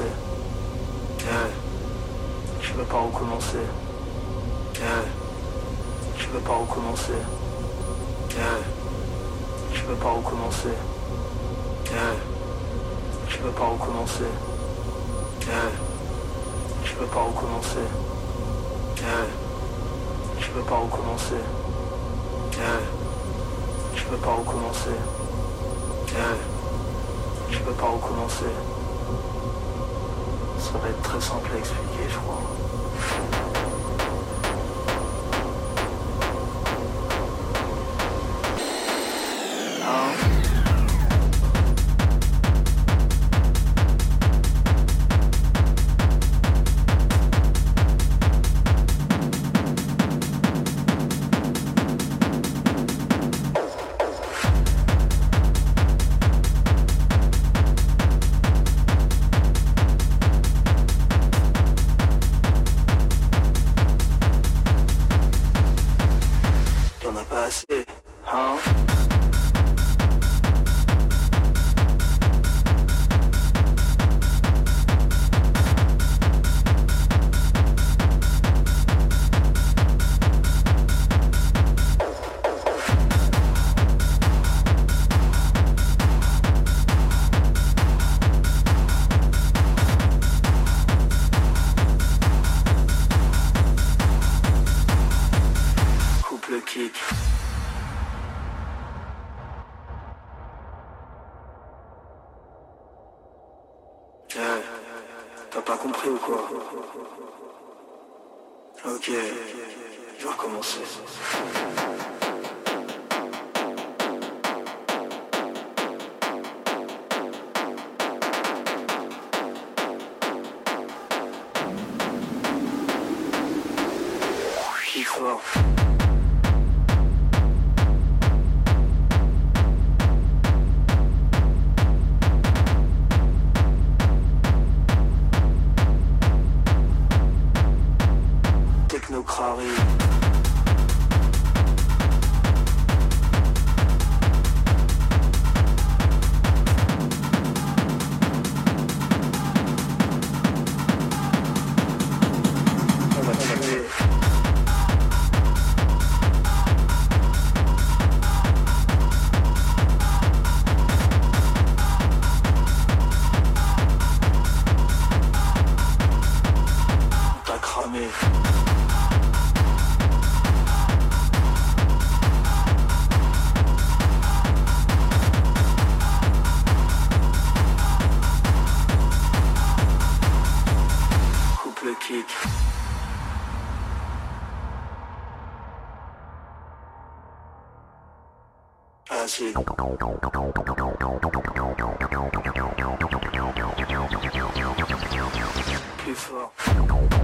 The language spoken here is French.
Yeah. Je veux pas recommencer. Yeah. Je veux pas recommencer. Yeah. Je veux pas recommencer. Je veux pas recommencer. Je veux pas recommencer. Je veux pas recommencer. Je veux pas recommencer. Je veux pas recommencer. Être très simple à expliquer, je crois. Eh, T'as pas compris ou quoi? Ok, je vais recommencer. well.